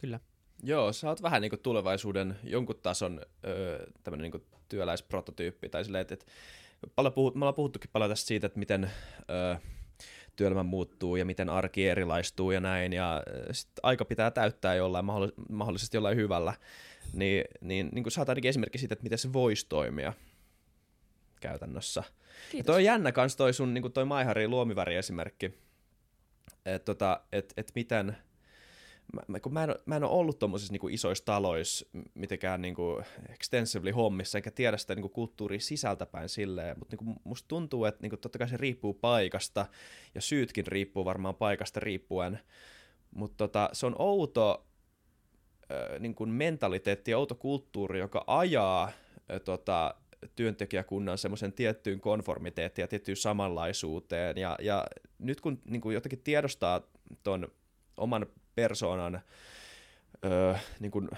Kyllä. Joo, sä oot vähän niin kuin tulevaisuuden jonkun tason öö, tämmöinen niin työläisprototyyppi, tai silleen, että, että paljon puhut, me ollaan puhuttukin paljon tästä siitä, että miten öö, työelämä muuttuu ja miten arki erilaistuu ja näin, ja sit aika pitää täyttää jollain, mahdollisesti jollain hyvällä, niin, niin, niin kuin sä oot ainakin esimerkki siitä, että miten se voisi toimia käytännössä. Kiitos. Ja toi on jännä kans toi sun niin kuin toi Maihari luomiväri esimerkki, että tota, et, et miten – mä, kun mä, en, mä en ole ollut tuommoisissa niin isoissa taloissa mitenkään niin kuin extensively hommissa, enkä tiedä sitä niin kuin kulttuuria sisältäpäin silleen, mutta niin kuin musta tuntuu, että niin kuin totta kai se riippuu paikasta, ja syytkin riippuu varmaan paikasta riippuen, mutta tota, se on outo äh, niin kuin mentaliteetti ja outo kulttuuri, joka ajaa äh, tota, työntekijäkunnan semmoisen tiettyyn konformiteettiin ja tiettyyn samanlaisuuteen. Ja, ja nyt kun niin kuin jotenkin tiedostaa ton oman persoonan öö, niin kuin,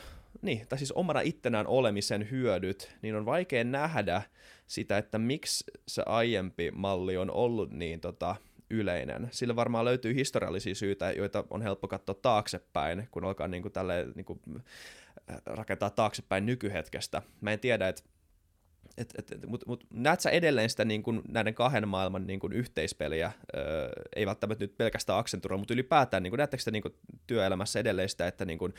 niin, tai siis omana ittenään olemisen hyödyt, niin on vaikea nähdä sitä, että miksi se aiempi malli on ollut niin tota, yleinen. Sillä varmaan löytyy historiallisia syitä, joita on helppo katsoa taaksepäin, kun alkaa niin kuin, tälleen, niin kuin, rakentaa taaksepäin nykyhetkestä. Mä en tiedä, että et, et, et, Mutta mut, näet sä edelleen sitä niin kun, näiden kahden maailman niin kun, yhteispeliä, öö, ei välttämättä nyt pelkästään Accenturella, mutta ylipäätään, niin näettekö sitä niin kun, työelämässä edelleen sitä, että niin kun,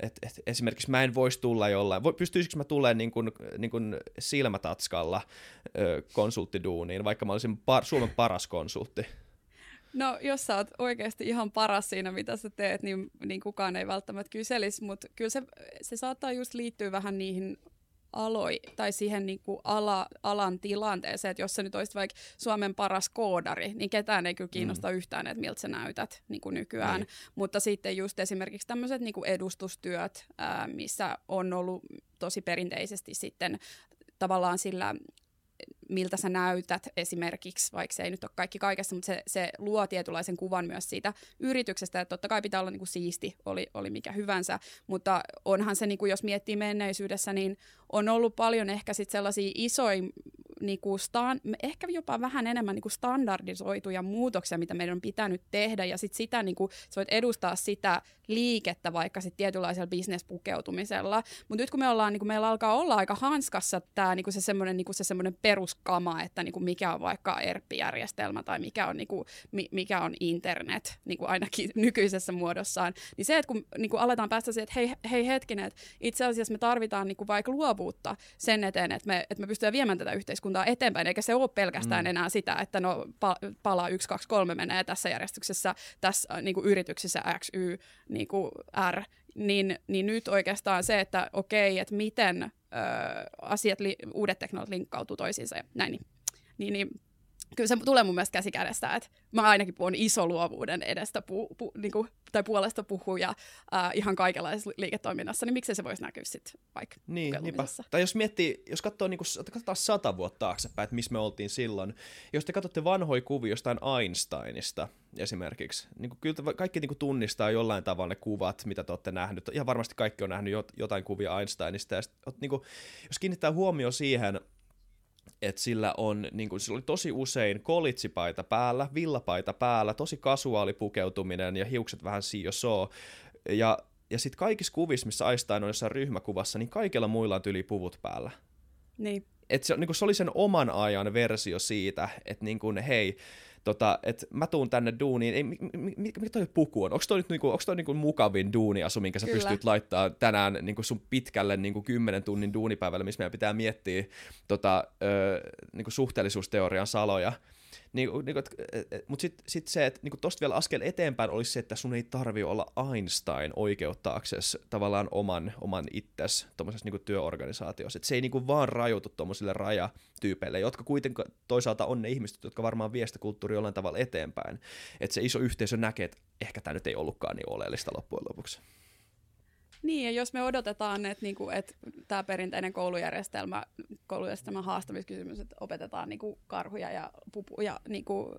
et, et, esimerkiksi mä en voisi tulla jollain, pystyisikö mä tulemaan niin kun, niin kun silmätatskalla ö, konsulttiduuniin, vaikka mä olisin par, Suomen paras konsultti? No, jos sä oot oikeasti ihan paras siinä, mitä sä teet, niin, niin kukaan ei välttämättä kyselisi, mutta kyllä se, se saattaa just liittyä vähän niihin aloi, tai siihen niin kuin ala, alan tilanteeseen, että jos sä nyt olisit vaikka Suomen paras koodari, niin ketään ei kyllä kiinnosta mm. yhtään, että miltä sä näytät niin kuin nykyään. Niin. Mutta sitten just esimerkiksi tämmöiset niin kuin edustustyöt, ää, missä on ollut tosi perinteisesti sitten tavallaan sillä miltä sä näytät esimerkiksi, vaikka se ei nyt ole kaikki kaikessa, mutta se, se luo tietynlaisen kuvan myös siitä yrityksestä, että totta kai pitää olla niin kuin siisti, oli, oli mikä hyvänsä, mutta onhan se, niin kuin jos miettii menneisyydessä, niin on ollut paljon ehkä sit sellaisia isoja niin kuin stan, ehkä jopa vähän enemmän niin kuin standardisoituja muutoksia, mitä meidän on pitänyt tehdä, ja sit sitä niin kuin, sä voit edustaa sitä liikettä vaikka sit tietynlaisella bisnespukeutumisella. Mutta nyt kun me ollaan, niin kuin meillä alkaa olla aika hanskassa tämä niin kuin se semmoinen niin se peruskama, että niin kuin mikä on vaikka ERP-järjestelmä tai mikä on, niin kuin, mikä on internet, niin kuin ainakin *laughs* nykyisessä muodossaan, niin se, että kun niin kuin aletaan päästä siihen, että hei, hei hetkinen, että itse asiassa me tarvitaan niin kuin vaikka luovuutta sen eteen, että me, että me pystytään viemään tätä yhteiskuntaa eteenpäin, eikä se ole pelkästään mm. enää sitä, että no pala 1, 2, 3 menee tässä järjestyksessä, tässä niin kuin yrityksissä X, Y, niin kuin R, niin, niin nyt oikeastaan se, että okei, että miten ö, asiat, li, uudet teknologiat linkkautuu toisiinsa ja näin, niin, niin, niin kyllä se tulee mun mielestä käsikädessä, että mä ainakin puhun iso luovuuden edestä pu, pu, niin kuin, tai puolesta puhuja äh, ihan kaikenlaisessa liiketoiminnassa, niin miksei se voisi näkyä sitten vaikka Niin, niinpä. Tai jos miettii, jos katsoo niin kuin, katsotaan sata vuotta taaksepäin, että missä me oltiin silloin, jos te katsotte vanhoja kuvia jostain Einsteinista esimerkiksi, niin kuin, kyllä kaikki niin kuin, tunnistaa jollain tavalla ne kuvat, mitä te olette nähnyt. Ihan varmasti kaikki on nähnyt jotain kuvia Einsteinista, ja sit, niin kuin, jos kiinnittää huomio siihen, että sillä on, niin kuin, sillä oli tosi usein kolitsipaita päällä, villapaita päällä, tosi kasuaali pukeutuminen ja hiukset vähän siio Ja, ja sitten kaikissa kuvissa, missä Einstein on jossain ryhmäkuvassa, niin kaikilla muilla on tyli puvut päällä. Niin. Et se, niin kuin, se oli sen oman ajan versio siitä, että niin kuin, hei, tota, että mä tuun tänne duuniin, ei, mikä, mikä toi puku on? Onko toi, nyt niinku, onko toi niinku mukavin duuniasu, minkä sä Kyllä. pystyt laittaa tänään niinku sun pitkälle niinku 10 tunnin duunipäivälle, missä meidän pitää miettiä tota, ö, niinku suhteellisuusteorian saloja, niin, niin, mutta sitten sit se, että niin tuosta vielä askel eteenpäin olisi se, että sun ei tarvi olla Einstein oikeuttaaksesi tavallaan oman, oman itses tuommoisessa niin työorganisaatiossa. Et se ei niin vaan rajoitu tuommoisille rajatyypeille, jotka kuitenkin toisaalta on ne ihmiset, jotka varmaan vie sitä kulttuuria jollain tavalla eteenpäin. Että se iso yhteisö näkee, että ehkä tämä nyt ei ollutkaan niin oleellista loppujen lopuksi. Niin, ja jos me odotetaan, että, niinku, että tämä perinteinen koulujärjestelmä, koulujärjestelmän haastamiskysymys, että opetetaan niinku, karhuja ja pupuja niinku,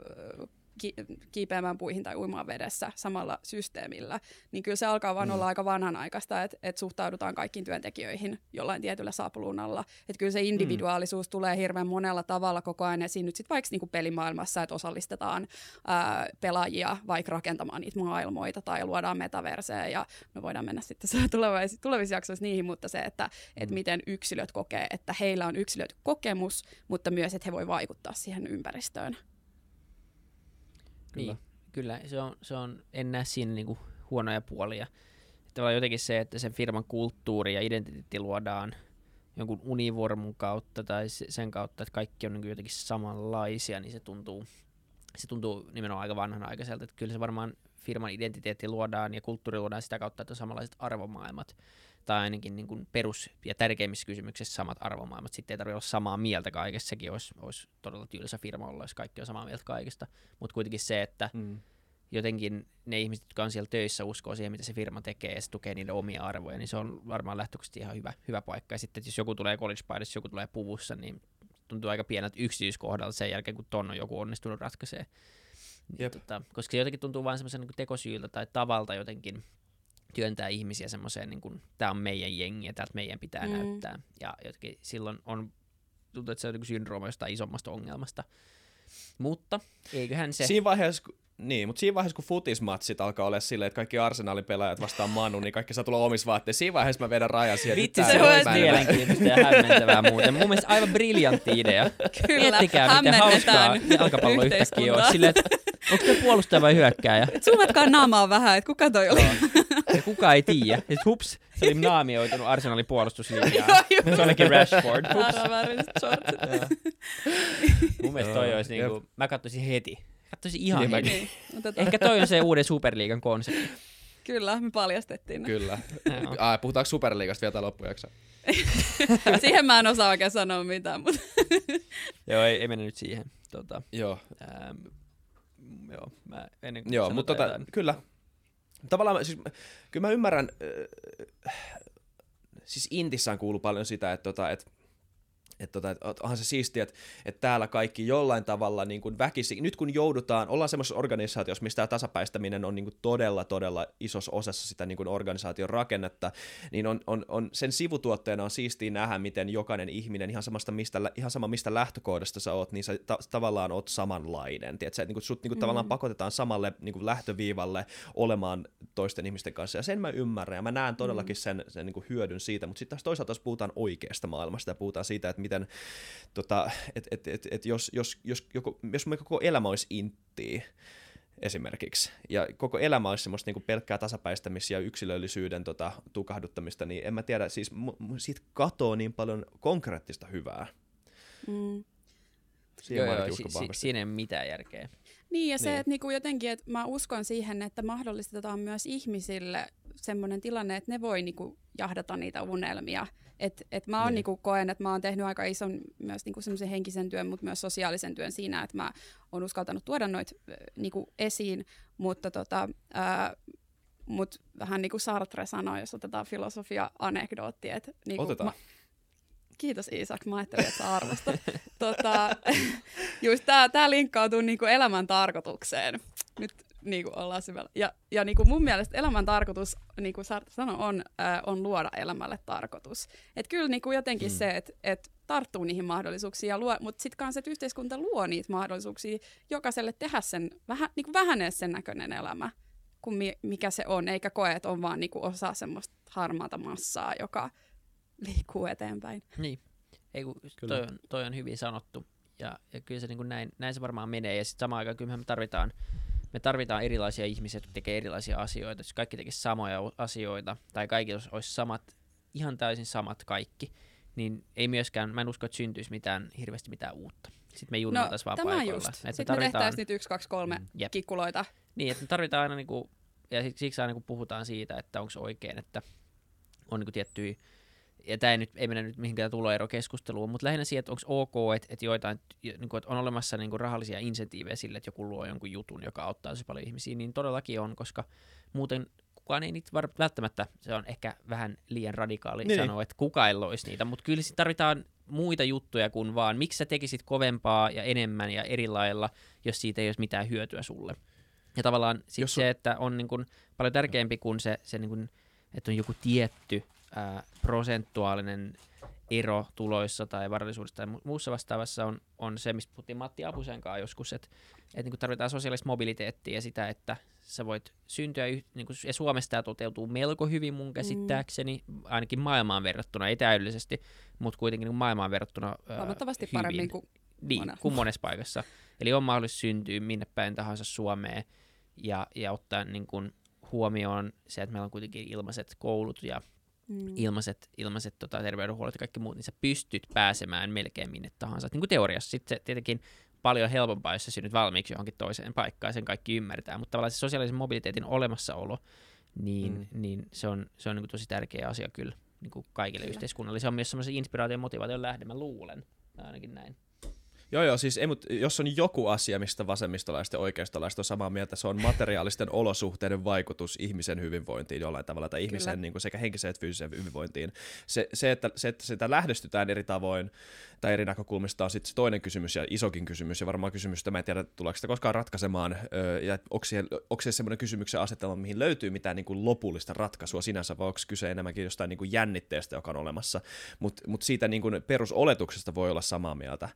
ki- kiipeämään puihin tai uimaan vedessä samalla systeemillä, niin kyllä se alkaa vaan mm. olla aika vanhanaikaista, että, että suhtaudutaan kaikkiin työntekijöihin jollain tietyllä sapluunalla. Että kyllä se mm. individuaalisuus mm. tulee hirveän monella tavalla koko ajan esiin nyt sitten vaikka niinku pelimaailmassa, että osallistetaan ää, pelaajia vaikka rakentamaan niitä maailmoita tai luodaan metaverseja ja me voidaan mennä sitten *laughs* tulevissa, tulevissa jaksoissa niihin, mutta se, että mm. et miten yksilöt kokee, että heillä on yksilöt kokemus, mutta myös, että he voi vaikuttaa siihen ympäristöön. Kyllä. Niin, kyllä. Se on, se on, en näe siinä niinku huonoja puolia. On jotenkin se, että sen firman kulttuuri ja identiteetti luodaan jonkun univormun kautta tai sen kautta, että kaikki on niin jotenkin samanlaisia, niin se tuntuu se tuntuu nimenomaan aika vanhanaikaiselta, että kyllä se varmaan firman identiteetti luodaan ja kulttuuri luodaan sitä kautta, että on samanlaiset arvomaailmat tai ainakin niin kuin perus- ja tärkeimmissä kysymyksissä samat arvomaailmat. Sitten ei tarvitse olla samaa mieltä kaikessa, sekin olisi, olisi todella tylsä firma olla, jos kaikki on samaa mieltä kaikesta. Mutta kuitenkin se, että Mm. jotenkin ne ihmiset, jotka on siellä töissä, uskoo siihen, mitä se firma tekee ja se tukee niiden omia arvoja, niin se on varmaan lähtökohtaisesti ihan hyvä, hyvä paikka. Ja sitten, että jos joku tulee college paidassa, joku tulee puvussa, niin tuntuu aika pieneltä yksityiskohdalta sen jälkeen, kun ton on joku onnistunut ratkaisee. Niin, Jep. tota, koska se jotenkin tuntuu vain semmoisen niin tekosyyltä tai tavalta jotenkin työntää ihmisiä semmoiseen, niin kuin, tämä on meidän jengi ja täältä meidän pitää Mm. näyttää. Ja jotenkin silloin on, tuntuu, että se on syndrooma jostain isommasta ongelmasta. Mutta eiköhän se... Siinä vaiheessa, kun- niin, mutta siinä vaiheessa, kun futismatsit alkaa olla silleen, että kaikki Arsenalin pelaajat vastaan Manu, niin kaikki saa tulla omissa vaatteissa. Siinä vaiheessa mä vedän rajan siihen. Vitsi, se en- mielenkiintoista ja hämmentävää muuten. Mun mielestä aivan briljantti idea. Kyllä, Miettikää, miten hauskaa jalkapallo yhtäkkiä on. Silleen, että onko se puolustaja vai hyökkääjä? Zoomatkaa naamaa vähän, että kuka toi oli. Ja kukaan ei tiedä. Sitten hups, se oli naamioitunut Arsenalin just. Se olikin Rashford. Hups. Mun mielestä toi olisi niinku, mä katsoisin heti. Katsoisin ihan Niin heti. mäkin. Niin. Ehkä toi on se uuden Superliigan konsepti. Kyllä, me paljastettiin ne. Kyllä. Ai, puhutaanko Superliigasta vielä tämän loppujakso? *laughs* Siihen mä en osaa oikein sanoa mitään, mutta *laughs* Joo, ei, ei mennä nyt siihen. Tota, Joo, ähm, joo, mä ennen kuin Joo mutta tota, kyllä. Tavallaan, siis, kyllä mä ymmärrän, äh, siis Intissään kuuluu paljon sitä, että, tota, että että tota, et onhan se siistiä, että, että täällä kaikki jollain tavalla niin kuin väkisi, nyt kun joudutaan, ollaan semmoisessa organisaatiossa, mistä tämä tasapäistäminen on niin kuin todella, todella isossa osassa sitä niin kuin organisaation rakennetta, niin on, on, on, sen sivutuotteena on siistiä nähdä, miten jokainen ihminen, ihan, samasta mistä, ihan sama mistä lähtökohdasta sä oot, niin sä ta- tavallaan oot samanlainen. Tiedätkö, että niin kuin sut niin kuin tavallaan pakotetaan samalle niin kuin lähtöviivalle olemaan toisten ihmisten kanssa, ja sen mä ymmärrän, ja mä näen todellakin sen, sen niin kuin hyödyn siitä, mutta sitten taas toisaalta jos puhutaan oikeasta maailmasta, ja puhutaan siitä, että miten, tota, et, et, et, et jos, jos, jos, joko, jos me koko elämä olisi inttiä, esimerkiksi, ja koko elämä olisi semmoista niin kuin pelkkää tasapäistämis- ja yksilöllisyyden tota, tukahduttamista, niin en mä tiedä, siis mu- siitä katoo niin paljon konkreettista hyvää. mm. Siihen Joo, joo, si- si- siinä ei ole mitään järkeä. Niin, ja se, Niin. että niinku jotenkin, että mä uskon siihen, että mahdollistetaan myös ihmisille semmoinen tilanne, että ne voi niinku jahdata niitä unelmia. Et, et mä oon Niin. niinku koen, että mä oon tehnyt aika ison myös niinku semmoisen henkisen työn, mutta myös sosiaalisen työn siinä, että mä oon uskaltanut tuoda noita äh, niinku esiin, mutta tota, ää, mut vähän niin kuin Sartre sanoi, jos otetaan filosofia-anekdootti. Että niinku Otetaan. Mä, Kiitos Iisak, mä ajattelin, että sä arvostat. tota, *laughs* just tää, tää linkkautuu niinku elämän tarkoitukseen. Nyt niinku ollaan syvällä. Ja, ja niinku mun mielestä elämän tarkoitus, niin kuin Sartre sanoi, on, äh, on luoda elämälle tarkoitus. Et kyllä niinku jotenkin mm. se, että et tarttuu niihin mahdollisuuksiin, ja luo, mutta sitten kanssa, että yhteiskunta luo niitä mahdollisuuksia jokaiselle tehdä sen, vähän, niinku vähän edes sen näköinen elämä kuin mi, mikä se on, eikä koe, että on vaan niinku osa semmoista harmaata massaa, joka liikkuu eteenpäin. Niin. Ei, kun, Kyllä. toi, on, toi on hyvin sanottu. Ja, ja kyllä se niin kuin näin, näin se varmaan menee. Ja sitten samaan aikaan kyllä me tarvitaan, me tarvitaan erilaisia ihmisiä, jotka tekee erilaisia asioita. Jos kaikki tekisi samoja asioita, tai kaikki olisi, samat, ihan täysin samat kaikki, niin ei myöskään, mä en usko, että syntyisi mitään, hirveästi mitään uutta. Sitten me junnataisiin vaan No, tämä paikoilla. just. Että me Sitten me tarvitaan- tehtäisiin nyt yksi, kaksi, kolme Mm, jep. kikkuloita. Niin, että me tarvitaan aina, niinku, ja siksi aina kun puhutaan siitä, että onko oikein, että on niinku tiettyjä, ja tämä ei, nyt, ei mennä nyt mihinkään tuloerokeskusteluun, mutta lähinnä siihen, että onko ok, että, että, joitain, niinku, että on olemassa niinku rahallisia insentiivejä sille, että joku luo jonkun jutun, joka auttaa tosi paljon ihmisiä, niin todellakin on, koska muuten kukaan ei niitä var- välttämättä, se on ehkä vähän liian radikaali Niin. niin. sanoa, että kuka ei loisi niitä, mutta kyllä tarvitaan muita juttuja kuin vaan, miksi sä tekisit kovempaa ja enemmän ja eri lailla, jos siitä ei olisi mitään hyötyä sulle. Ja tavallaan sit Jos se, että on niin kuin paljon tärkeämpi kuin se, se niin kuin, että on joku tietty ää, prosentuaalinen ero tuloissa tai varallisuudessa tai mu- muussa vastaavassa on, on se, mistä puhuttiin Matti Apusen kanssa joskus, että, että niin tarvitaan sosiaalista mobiliteettia ja sitä, että sä voit syntyä, yh, niin kuin, ja Suomessa tämä toteutuu melko hyvin mun käsittääkseni, mm. ainakin maailmaan verrattuna, ei täydellisesti, mutta kuitenkin niin maailmaan verrattuna Huomattavasti hyvin. paremmin kuin Niin, kuin monessa paikassa. Eli on mahdollisuus syntyä minne päin tahansa Suomeen ja, ja ottaa niin kuin huomioon se, että meillä on kuitenkin ilmaiset koulut ja mm. ilmaiset, ilmaiset tota, terveydenhuollot ja kaikki muut, niin sä pystyt pääsemään melkein minne tahansa. Niin kuin teoriassa. Sitten se tietenkin paljon helpompaa, jos sä synnyt valmiiksi johonkin toiseen paikkaan ja sen kaikki ymmärtää. Mutta tavallaan se sosiaalisen mobiliteetin olemassaolo, niin, mm. niin se on, se on niin kuin tosi tärkeä asia kyllä niin kuin kaikille kyllä. yhteiskunnalle. Se on myös semmoisen inspiraation motivaation lähde, mä luulen, ainakin näin. Joo, joo, siis ei, mut jos on joku asia, mistä vasemmistolaiset ja oikeistolaiset on samaa mieltä, se on materiaalisten *laughs* olosuhteiden vaikutus ihmisen hyvinvointiin jollain tavalla, tai ihmisen niin kuin sekä henkiseen että fyysiseen hyvinvointiin. Se, se, että, se, että sitä lähestytään eri tavoin tai eri näkökulmista on sitten toinen kysymys ja isokin kysymys, ja varmaan kysymys, että mä en tiedä, tuleeko sitä koskaan ratkaisemaan, ja onko se, onko se semmoinen kysymyksen asetelma, mihin löytyy mitään niin kuin lopullista ratkaisua sinänsä, vai onko kyse enemmänkin jostain niin kuin jännitteestä, joka on olemassa, mutta mut siitä niin kuin perusoletuksesta voi olla samaa mieltä,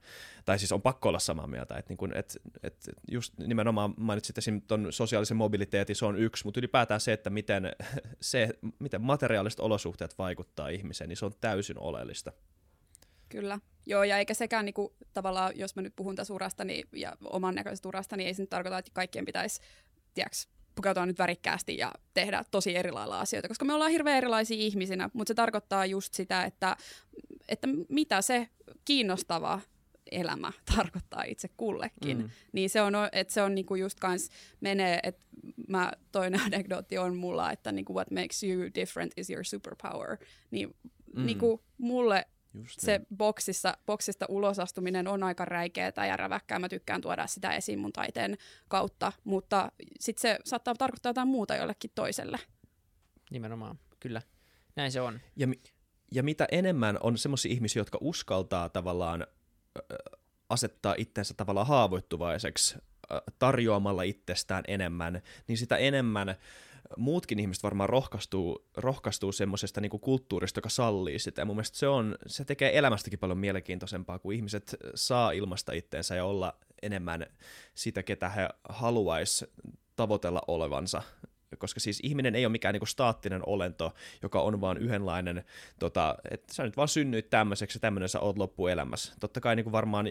tai siis on pakko olla samaa mieltä, että niin et, et just nimenomaan mainitsit esim. tuon sosiaalisen mobiliteetin, se on yksi, mutta ylipäätään se, että miten, *laughs* se, miten materiaaliset olosuhteet vaikuttaa ihmiseen, niin se on täysin oleellista. Kyllä. Joo, ja eikä sekään niinku, tavallaan, jos mä nyt puhun tässä urasta niin, ja oman näköisestä urasta, niin ei se nyt tarkoita, että kaikkien pitäisi, tiedäks, pukeutua nyt värikkäästi ja tehdä tosi eri lailla asioita, koska me ollaan hirveän erilaisia ihmisinä, mutta se tarkoittaa just sitä, että, että mitä se kiinnostava elämä *laughs* tarkoittaa itse kullekin. Mm. Niin se on, että se on niinku just kans menee, että mä, toinen *laughs* anekdootti on mulla, että niinku what makes you different is your superpower. Niin mm. niinku mulle Just se niin. boksissa, boksista ulosastuminen on aika räikeää ja räväkkää. Mä tykkään tuoda sitä esiin mun taiteen kautta, mutta sitten se saattaa tarkoittaa jotain muuta jollekin toiselle. Nimenomaan, kyllä. Näin se on. Ja, ja mitä enemmän on semmoisia ihmisiä, jotka uskaltaa tavallaan asettaa itsensä tavallaan haavoittuvaiseksi tarjoamalla itsestään enemmän, niin sitä enemmän muutkin ihmiset varmaan rohkaistuu, rohkaistuu semmoisesta niin kulttuurista, joka sallii sitä. Ja mun mielestä se, on, se tekee elämästäkin paljon mielenkiintoisempaa, kun ihmiset saa ilmasta itteensä ja olla enemmän sitä, ketä he haluaisi tavoitella olevansa koska siis ihminen ei ole mikään niinku staattinen olento, joka on vaan yhdenlainen, tota, että sä nyt vaan synnyit tämmöiseksi ja tämmöinen sä oot loppuelämässä. Totta kai niinku varmaan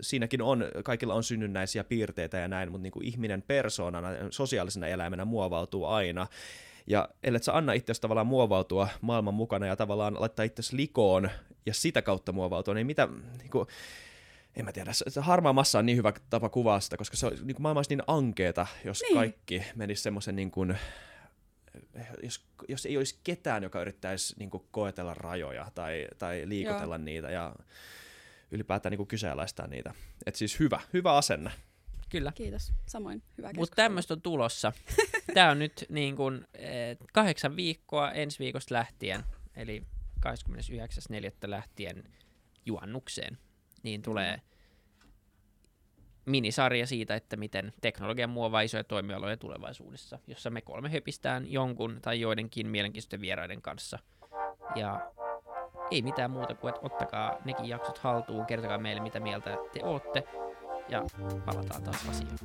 siinäkin on, kaikilla on synnynnäisiä piirteitä ja näin, mutta niinku ihminen persoonana, sosiaalisena eläimenä muovautuu aina, ja ellei sä anna itse tavallaan muovautua maailman mukana ja tavallaan laittaa itsesi likoon ja sitä kautta muovautua, niin mitä, niin kuin, en mä tiedä, se harmaa massa on niin hyvä tapa kuvaa sitä, koska se on, niin kuin maailma olisi niin ankeeta, jos niin. kaikki menisi semmoisen niin kuin, jos, jos ei olisi ketään, joka yrittäisi niin kuin koetella rajoja tai, tai liikutella Joo. niitä ja ylipäätään niin kuin kyseenalaistaa niitä. Et siis hyvä, hyvä asenne. Kyllä. Kiitos. Samoin. Hyvä Mutta tämmöistä on tulossa. *laughs* Tämä on nyt niin kuin, eh, kahdeksan viikkoa ensi viikosta lähtien, eli 29.4. lähtien juhannukseen niin tulee minisarja siitä, että miten teknologia muovaa isoja toimialoja tulevaisuudessa, jossa me kolme höpistään jonkun tai joidenkin mielenkiintoisten vieraiden kanssa. Ja ei mitään muuta kuin, että ottakaa nekin jaksot haltuun, kertokaa meille, mitä mieltä te ootte, ja palataan taas asiaan.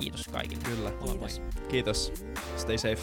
Kiitos kaikille. Kyllä. Kiitos. Kiitos. Stay safe.